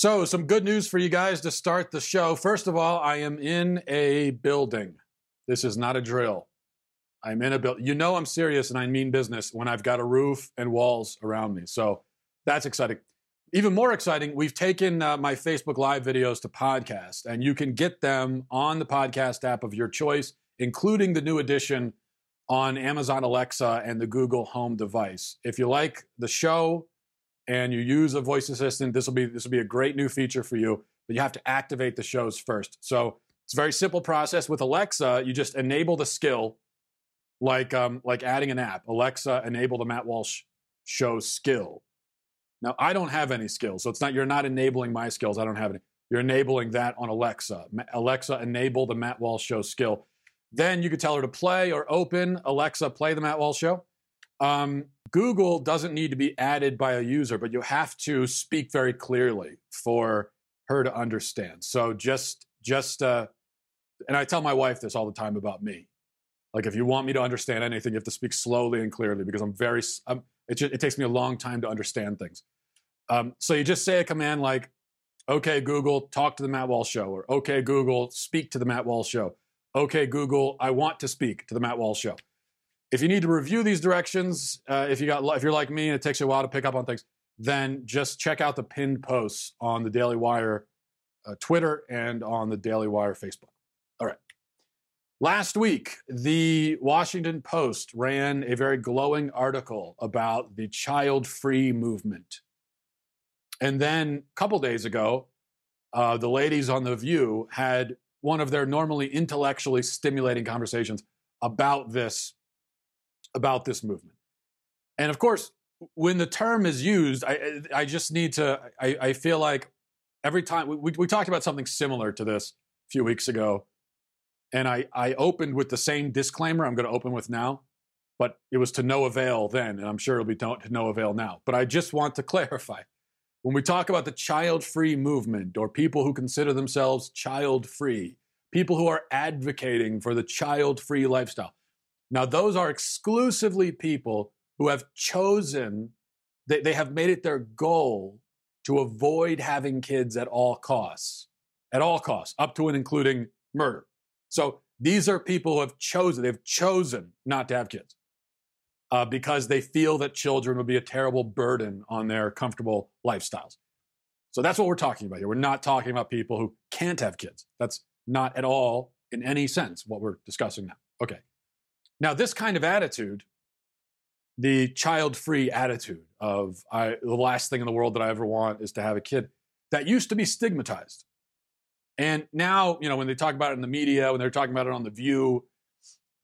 So, some good news for you guys to start the show. First of all, I am in a building. This is not a drill. I'm in a building. You know I'm serious and I mean business when I've got a roof and walls around me. So, that's exciting. Even more exciting, we've taken uh, my Facebook Live videos to podcast, and you can get them on the podcast app of your choice, including the new edition on Amazon Alexa and the Google Home device. If you like the show and you use a voice assistant, this will be this will be a great new feature for you. But you have to activate the shows first. So it's a very simple process with Alexa. You just enable the skill, like um, like adding an app. Alexa, enable the Matt Walsh Show skill now, I don't have any skills, so it's not you're not enabling my skills. I don't have any. You're enabling that on Alexa. Alexa, enable the Matt Walsh Show skill. Then you could tell her to play or open Alexa, play the Matt Walsh Show. Um, Google doesn't need to be added by a user, but you have to speak very clearly for her to understand. So just, just, uh, and I tell my wife this all the time about me. Like, if you want me to understand anything, you have to speak slowly and clearly because I'm very, I'm, it, just, it takes me a long time to understand things. Um, so you just say a command like, okay, Google, talk to the Matt Walsh show, or okay, Google, speak to the Matt Walsh show. Okay, Google, I want to speak to the Matt Walsh show. If you need to review these directions, uh, if you got if you're like me and it takes you a while to pick up on things, then just check out the pinned posts on the Daily Wire uh, Twitter and on the Daily Wire Facebook. All right. Last week, the Washington Post ran a very glowing article about the child free movement. And then a couple days ago, uh, the ladies on The View had one of their normally intellectually stimulating conversations about this, about this movement. And of course, when the term is used, I, I just need to, I, I feel like every time we, we talked about something similar to this a few weeks ago and I, I opened with the same disclaimer I'm going to open with now, but it was to no avail then, and I'm sure it'll be to no avail now. But I just want to clarify when we talk about the child free movement or people who consider themselves child free, people who are advocating for the child free lifestyle. Now, those are exclusively people who have chosen, they, they have made it their goal to avoid having kids at all costs, at all costs, up to and including murder. So these are people who have chosen, they've chosen not to have kids uh, because they feel that children would be a terrible burden on their comfortable lifestyles. So that's what we're talking about here. We're not talking about people who can't have kids. That's not at all, in any sense, what we're discussing now. Okay. Now, this kind of attitude, the child free attitude of I, the last thing in the world that I ever want is to have a kid, that used to be stigmatized. And now, you know, when they talk about it in the media, when they're talking about it on The View,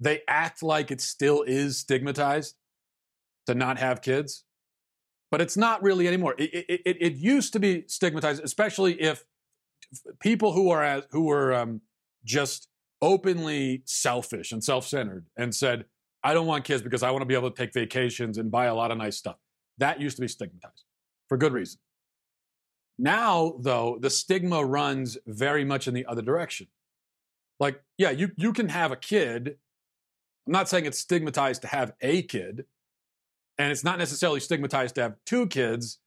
they act like it still is stigmatized to not have kids. But it's not really anymore. It, it, it, it used to be stigmatized, especially if people who are as, who were um, just openly selfish and self-centered and said, "I don't want kids because I want to be able to take vacations and buy a lot of nice stuff." That used to be stigmatized for good reason. Now, though, the stigma runs very much in the other direction. Like, yeah, you, you can have a kid. I'm not saying it's stigmatized to have a kid, and it's not necessarily stigmatized to have two kids.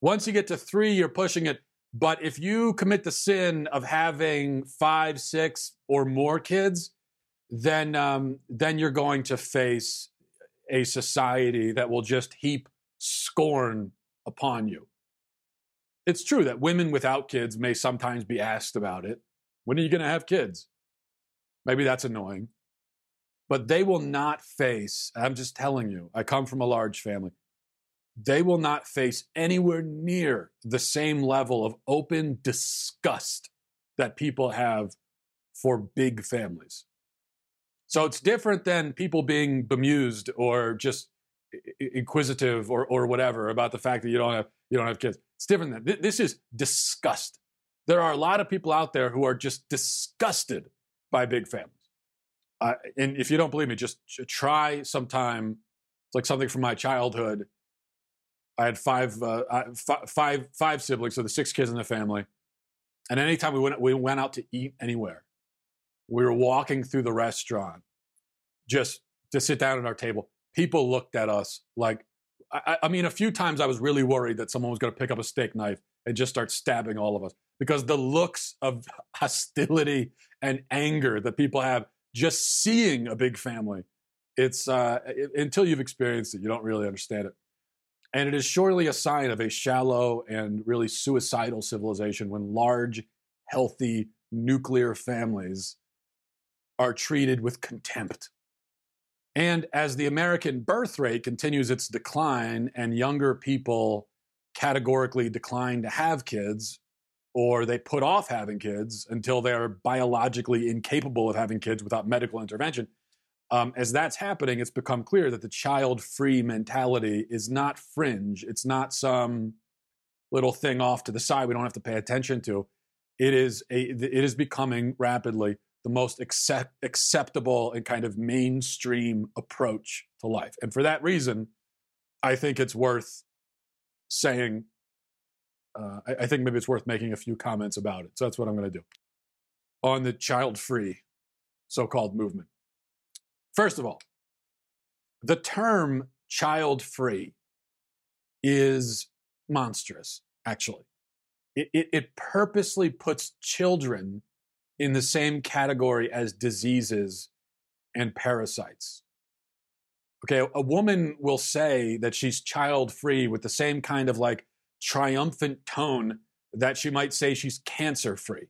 Once you get to three, you're pushing it. But if you commit the sin of having five, six, or more kids, then um, then you're going to face a society that will just heap scorn upon you. It's true that women without kids may sometimes be asked about it. When are you going to have kids? Maybe that's annoying. But they will not face, I'm just telling you, I come from a large family. They will not face anywhere near the same level of open disgust that people have for big families. So it's different than people being bemused or just inquisitive or, or whatever about the fact that you don't have you don't have kids. It's different than this is disgust. There are a lot of people out there who are just disgusted by big families. Uh, and if you don't believe me, just try sometime. It's like something from my childhood. I had five, uh, five, five siblings, so the six kids in the family. And anytime we went, we went out to eat anywhere, we were walking through the restaurant just to sit down at our table. People looked at us like I, I mean, a few times I was really worried that someone was going to pick up a steak knife and just start stabbing all of us because the looks of hostility and anger that people have just seeing a big family it's uh, it, until you've experienced it you don't really understand it and it is surely a sign of a shallow and really suicidal civilization when large healthy nuclear families are treated with contempt and as the american birth rate continues its decline and younger people categorically decline to have kids or they put off having kids until they're biologically incapable of having kids without medical intervention. Um, as that's happening, it's become clear that the child free mentality is not fringe. It's not some little thing off to the side we don't have to pay attention to. It is, a, it is becoming rapidly the most accept, acceptable and kind of mainstream approach to life. And for that reason, I think it's worth saying uh, I, I, think maybe it's worth making a few comments about it. So that's what I'm going to do on the child free so called movement. First of all, the term child free is monstrous, actually. It, it, it, purposely puts children in the same category as diseases and parasites. Okay, a woman will say that she's child free with the same kind of like triumphant tone that she might say she's cancer free.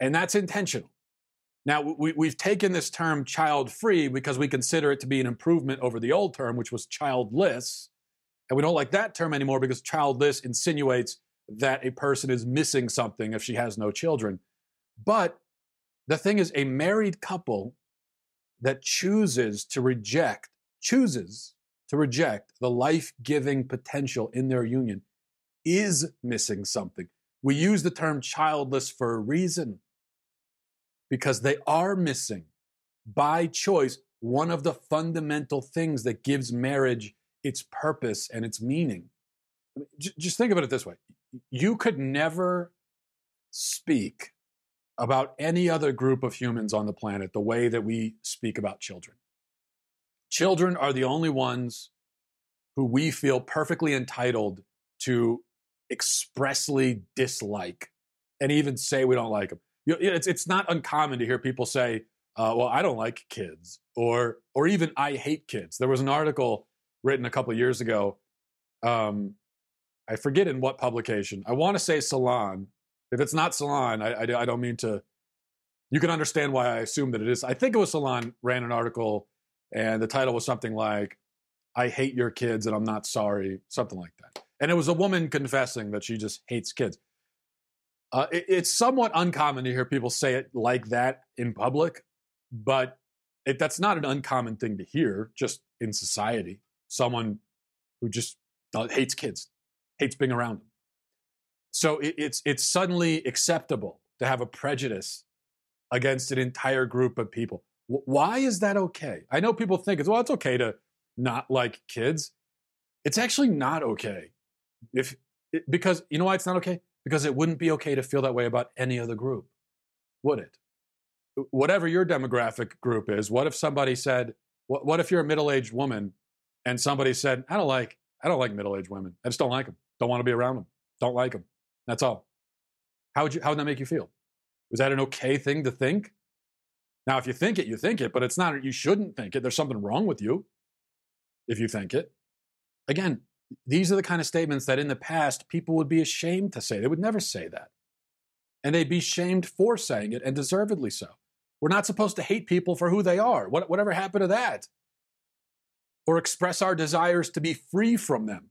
And that's intentional. Now, we, have taken this term child free because we consider it to be an improvement over the old term, which was childless. And we don't like that term anymore because childless insinuates that a person is missing something if she has no children. But the thing is, a married couple that chooses to reject, chooses to reject the life giving potential in their union is missing something. We use the term childless for a reason because they are missing by choice one of the fundamental things that gives marriage its purpose and its meaning. Just think about it this way you could never speak about any other group of humans on the planet the way that we speak about children. Children are the only ones who we feel perfectly entitled to expressly dislike and even say we don't like them. You know, it's, it's not uncommon to hear people say, uh, well, I don't like kids, or, or even I hate kids. There was an article written a couple years ago. Um, I forget in what publication. I want to say Salon. If it's not Salon, I, I, I don't mean to. You can understand why I assume that it is. I think it was Salon ran an article, and the title was something like, I hate your kids and I'm not sorry, something like that. And it was a woman confessing that she just hates kids. Uh, it, it's somewhat uncommon to hear people say it like that in public, but it, that's not an uncommon thing to hear just in society. Someone who just hates kids, hates being around them. So it, it's, it's suddenly acceptable to have a prejudice against an entire group of people. W- why is that okay? I know people think it's, well, it's okay to not like kids. It's actually not okay. If because you know why it's not okay? Because it wouldn't be okay to feel that way about any other group, would it? Whatever your demographic group is, what if somebody said, what, what if you're a middle-aged woman and somebody said, I don't like, I don't like middle-aged women. I just don't like them. Don't want to be around them. Don't like them. That's all. How would you, how would that make you feel? Was that an okay thing to think? Now, if you think it, you think it, but it's not, you shouldn't think it. There's something wrong with you if you think it. Again, these are the kind of statements that in the past people would be ashamed to say. They would never say that. And they'd be shamed for saying it, and deservedly so. We're not supposed to hate people for who they are. What, whatever happened to that? Or express our desires to be free from them.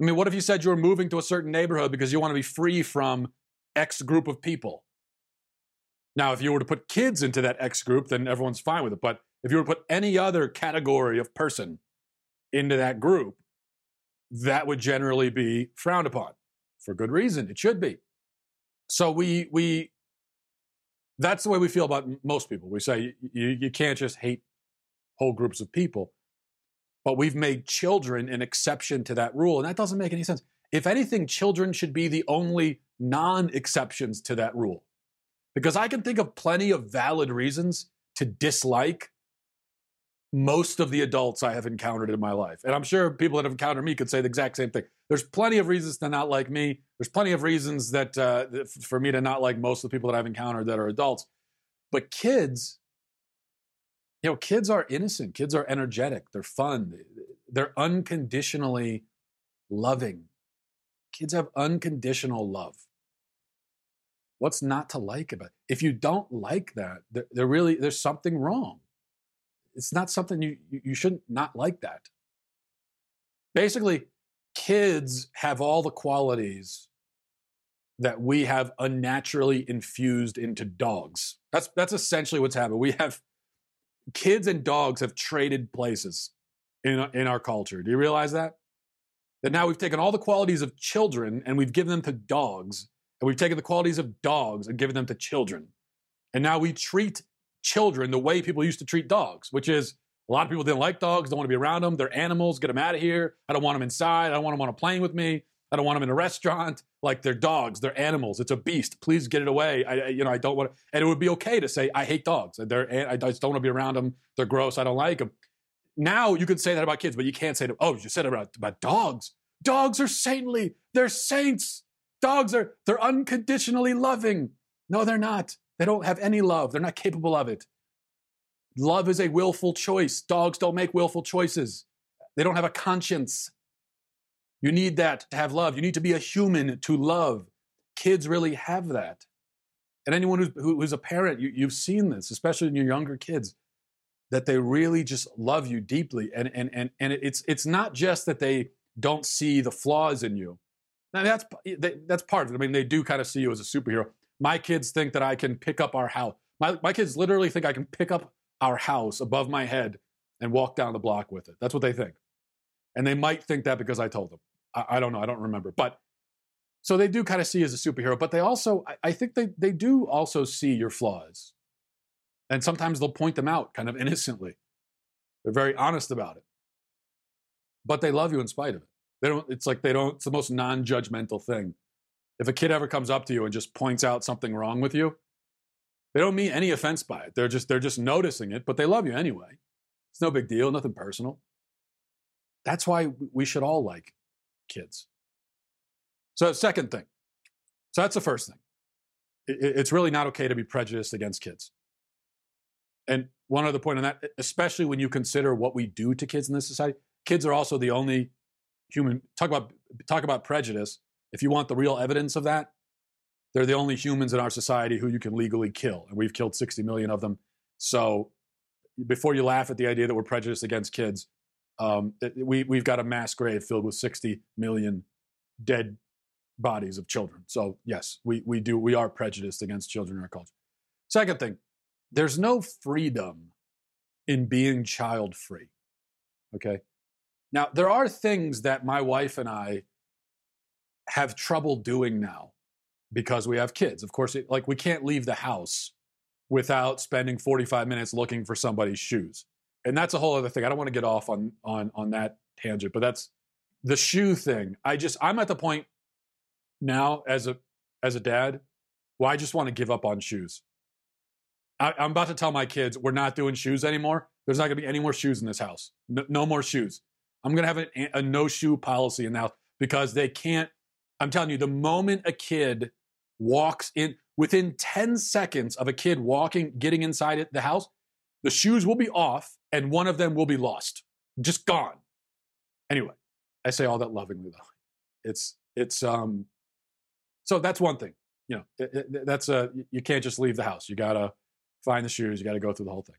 I mean, what if you said you were moving to a certain neighborhood because you want to be free from X group of people? Now, if you were to put kids into that X group, then everyone's fine with it. But if you were to put any other category of person into that group, that would generally be frowned upon for good reason. It should be. So we we that's the way we feel about most people. We say you, you can't just hate whole groups of people, but we've made children an exception to that rule, and that doesn't make any sense. If anything, children should be the only non exceptions to that rule. Because I can think of plenty of valid reasons to dislike most of the adults I have encountered in my life. And I'm sure people that have encountered me could say the exact same thing. There's plenty of reasons to not like me. There's plenty of reasons that uh, for me to not like most of the people that I've encountered that are adults. But kids, you know, kids are innocent. Kids are energetic. They're fun. They're unconditionally loving. Kids have unconditional love. What's not to like about it? If you don't like that, there, there really there's something wrong. It's not something you you shouldn't not like that. Basically, kids have all the qualities that we have unnaturally infused into dogs. That's that's essentially what's happened. We have kids and dogs have traded places in in our culture. Do you realize that? That now we've taken all the qualities of children and we've given them to dogs, and we've taken the qualities of dogs and given them to children. And now we treat children the way people used to treat dogs, which is a lot of people didn't like dogs, don't want to be around them. They're animals. Get them out of here. I don't want them inside. I don't want them on a plane with me. I don't want them in a restaurant. Like they're dogs. They're animals. It's a beast. Please get it away. I, you know, I don't want. To, and it would be okay to say I hate dogs. They're. I just don't want to be around them. They're gross. I don't like them. Now you can say that about kids, but you can't say, "Oh, you said about about dogs. Dogs are saintly. They're saints. Dogs are. They're unconditionally loving. No, they're not. They don't have any love. They're not capable of it. Love is a willful choice. Dogs don't make willful choices. They don't have a conscience. You need that to have love. You need to be a human to love. Kids really have that. And anyone who's, who's a parent, you, you've seen this, especially in your younger kids, that they really just love you deeply. And, and, and, and it's, it's not just that they don't see the flaws in you. Now, that's, that's part of it. I mean, they do kind of see you as a superhero. My kids think that I can pick up our house. My, my kids literally think I can pick up our house above my head and walk down the block with it. That's what they think. And they might think that because I told them. I, I don't know. I don't remember. But so they do kind of see you as a superhero, but they also, I, I think they, they do also see your flaws. And sometimes they'll point them out kind of innocently. They're very honest about it. But they love you in spite of it. They don't, it's like they don't, it's the most non judgmental thing. If a kid ever comes up to you and just points out something wrong with you, they don't mean any offense by it. They're just they're just noticing it, but they love you anyway. It's no big deal, nothing personal. That's why we should all like kids. So, second thing. So that's the first thing. It's really not okay to be prejudiced against kids. And one other point on that, especially when you consider what we do to kids in this society, kids are also the only human. Talk about talk about prejudice. If you want the real evidence of that, they're the only humans in our society who you can legally kill, and we've killed 60 million of them. So, before you laugh at the idea that we're prejudiced against kids, um, we we've got a mass grave filled with 60 million dead bodies of children. So, yes, we we do we are prejudiced against children in our culture. Second thing, there's no freedom in being child free. Okay. Now, there are things that my wife and I have trouble doing now because we have kids. Of course, it, like we can't leave the house without spending 45 minutes looking for somebody's shoes. And that's a whole other thing. I don't want to get off on on on that tangent, but that's the shoe thing. I just I'm at the point now as a as a dad where I just want to give up on shoes. I, am about to tell my kids we're not doing shoes anymore. There's not going to be any more shoes in this house. No, no more shoes. I'm going to have a, a no shoe policy in the house because they can't. I'm telling you, the moment a kid walks in within 10 seconds of a kid walking, getting inside the house, the shoes will be off and one of them will be lost, just gone. Anyway, I say all that lovingly though. It's, it's, um, so that's one thing, you know, it, it, that's a, you can't just leave the house. You gotta find the shoes, you gotta go through the whole thing.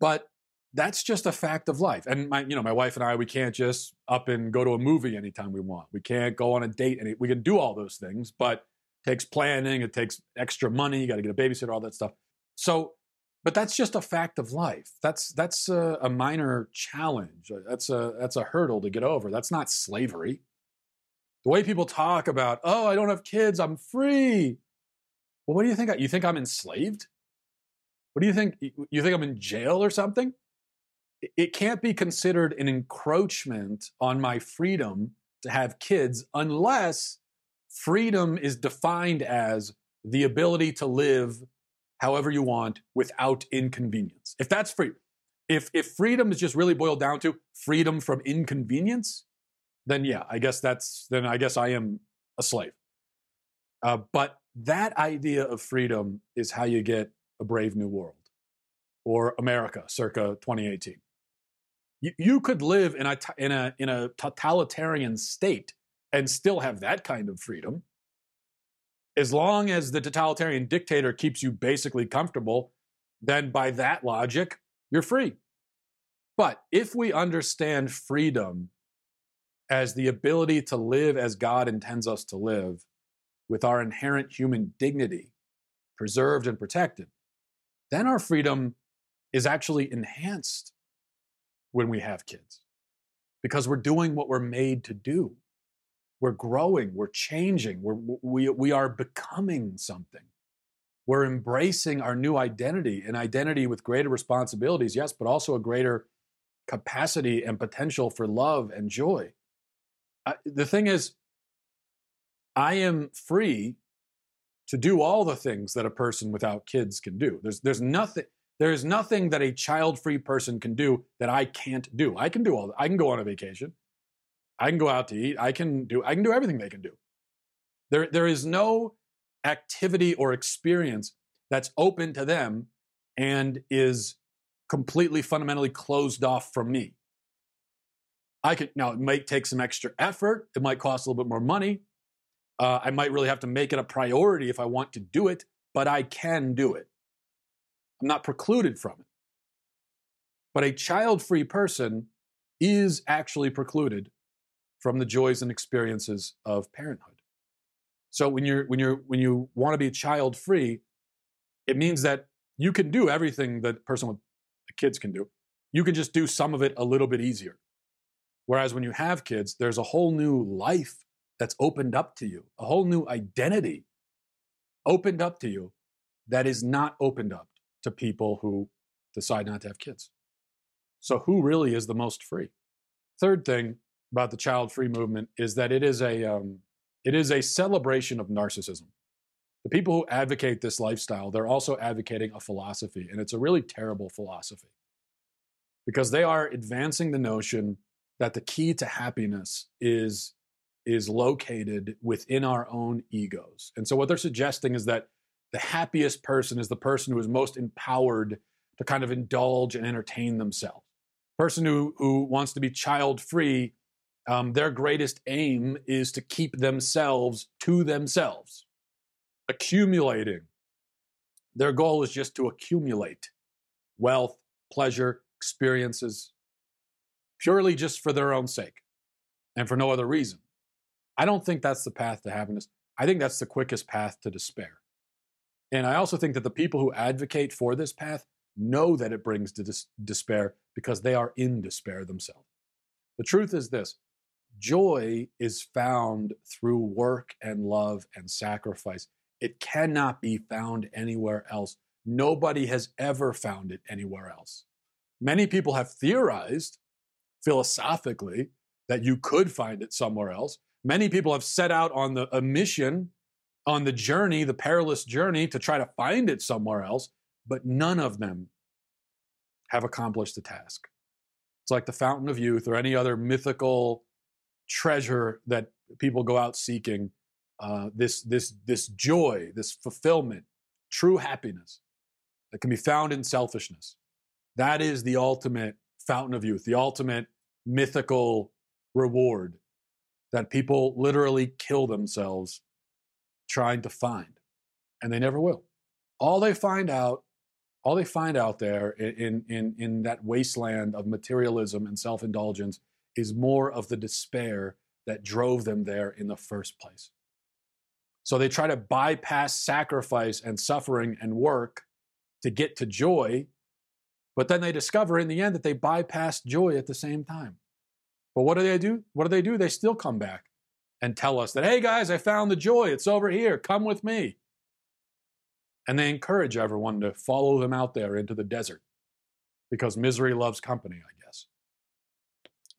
But that's just a fact of life. And my, you know, my wife and I, we can't just up and go to a movie anytime we want. We can't go on a date. and we can do all those things, but it takes planning, it takes extra money, you got to get a babysitter, all that stuff. So, but that's just a fact of life. That's that's a, a minor challenge. Uh, that's a that's a hurdle to get over. That's not slavery. The way people talk about, oh, I don't have kids, I'm free. Well, what do you think? You think I'm enslaved? What do you think? You think I'm in jail or something? It can't be considered an encroachment on my freedom to have kids unless freedom is defined as the ability to live however you want without inconvenience. If that's free, if if freedom is just really boiled down to freedom from inconvenience, then yeah, I guess that's then I guess I am a slave. Uh, but that idea of freedom is how you get a brave new world or America circa 2018. You, you could live in a, in, a, in a totalitarian state and still have that kind of freedom. As long as the totalitarian dictator keeps you basically comfortable, then by that logic, you're free. But if we understand freedom as the ability to live as God intends us to live, with our inherent human dignity preserved and protected, then our freedom is actually enhanced when we have kids because we're doing what we're made to do. We're growing, we're changing, we're, we, we are becoming something. We're embracing our new identity, an identity with greater responsibilities, yes, but also a greater capacity and potential for love and joy. Uh, the thing is, I am free to do all the things that a person without kids can do. There's, there's nothing, there is nothing that a child-free person can do that I can't do. I can do all. I can go on a vacation. I can go out to eat. I can do. I can do everything they can do. There, there is no activity or experience that's open to them and is completely fundamentally closed off from me. I could now it might take some extra effort. It might cost a little bit more money. Uh, I might really have to make it a priority if I want to do it, but I can do it. I'm not precluded from it. But a child free person is actually precluded from the joys and experiences of parenthood. So when you're when you're when you want to be child free, it means that you can do everything that a person with kids can do. You can just do some of it a little bit easier. Whereas when you have kids, there's a whole new life that's opened up to you, a whole new identity opened up to you that is not opened up to people who decide not to have kids. So, who really is the most free? Third thing about the child free movement is that it is a um, it is a celebration of narcissism. The people who advocate this lifestyle, they're also advocating a philosophy, and it's a really terrible philosophy because they are advancing the notion that the key to happiness is is located within our own egos. And so what they're suggesting is that the happiest person is the person who is most empowered to kind of indulge and entertain themselves. Person who, who wants to be child free, um, their greatest aim is to keep themselves to themselves, accumulating. Their goal is just to accumulate wealth, pleasure, experiences, purely just for their own sake and for no other reason. I don't think that's the path to happiness. I think that's the quickest path to despair. And I also think that the people who advocate for this path know that it brings dis- despair because they are in despair themselves. The truth is this joy is found through work and love and sacrifice. It cannot be found anywhere else. Nobody has ever found it anywhere else. Many people have theorized philosophically that you could find it somewhere else. Many people have set out on the, a mission on the journey, the perilous journey to try to find it somewhere else, but none of them have accomplished the task. It's like the fountain of youth or any other mythical treasure that people go out seeking. Uh, this this this joy, this fulfillment, true happiness that can be found in selfishness. That is the ultimate fountain of youth, the ultimate mythical reward that people literally kill themselves trying to find, and they never will. All they find out, all they find out there in, in, in that wasteland of materialism and self indulgence is more of the despair that drove them there in the first place. So they try to bypass sacrifice and suffering and work to get to joy, but then they discover in the end that they bypassed joy at the same time. But what do they do? What do they do? They still come back and tell us that, hey guys, I found the joy. It's over here. Come with me. And they encourage everyone to follow them out there into the desert because misery loves company, I guess.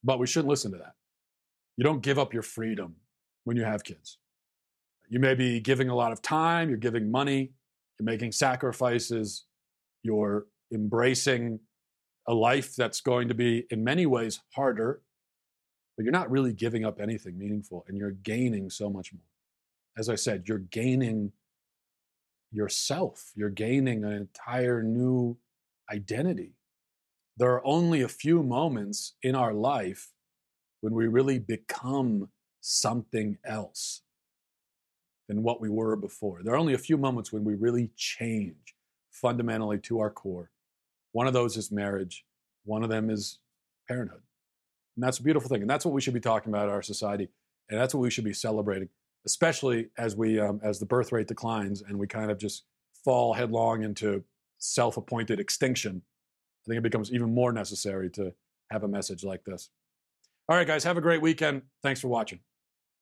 But we shouldn't listen to that. You don't give up your freedom when you have kids. You may be giving a lot of time, you're giving money, you're making sacrifices, you're embracing a life that's going to be, in many ways, harder but you're not really giving up anything meaningful and you're gaining so much more. As I said, you're gaining yourself, you're gaining an entire new identity. There are only a few moments in our life when we really become something else than what we were before. There are only a few moments when we really change fundamentally to our core. One of those is marriage, one of them is parenthood. And that's a beautiful thing. And that's what we should be talking about in our society. And that's what we should be celebrating, especially as we um, as the birth rate declines and we kind of just fall headlong into self-appointed extinction. I think it becomes even more necessary to have a message like this. All right, guys, have a great weekend. Thanks for watching.